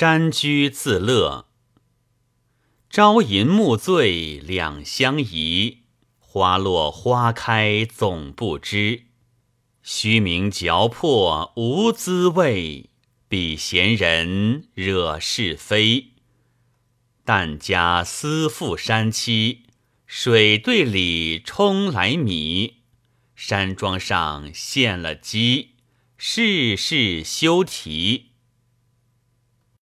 山居自乐。朝吟暮醉两相宜，花落花开总不知。虚名嚼破无滋味，比闲人惹是非。但家思妇山妻，水对里冲来米。山庄上现了鸡，事事休啼。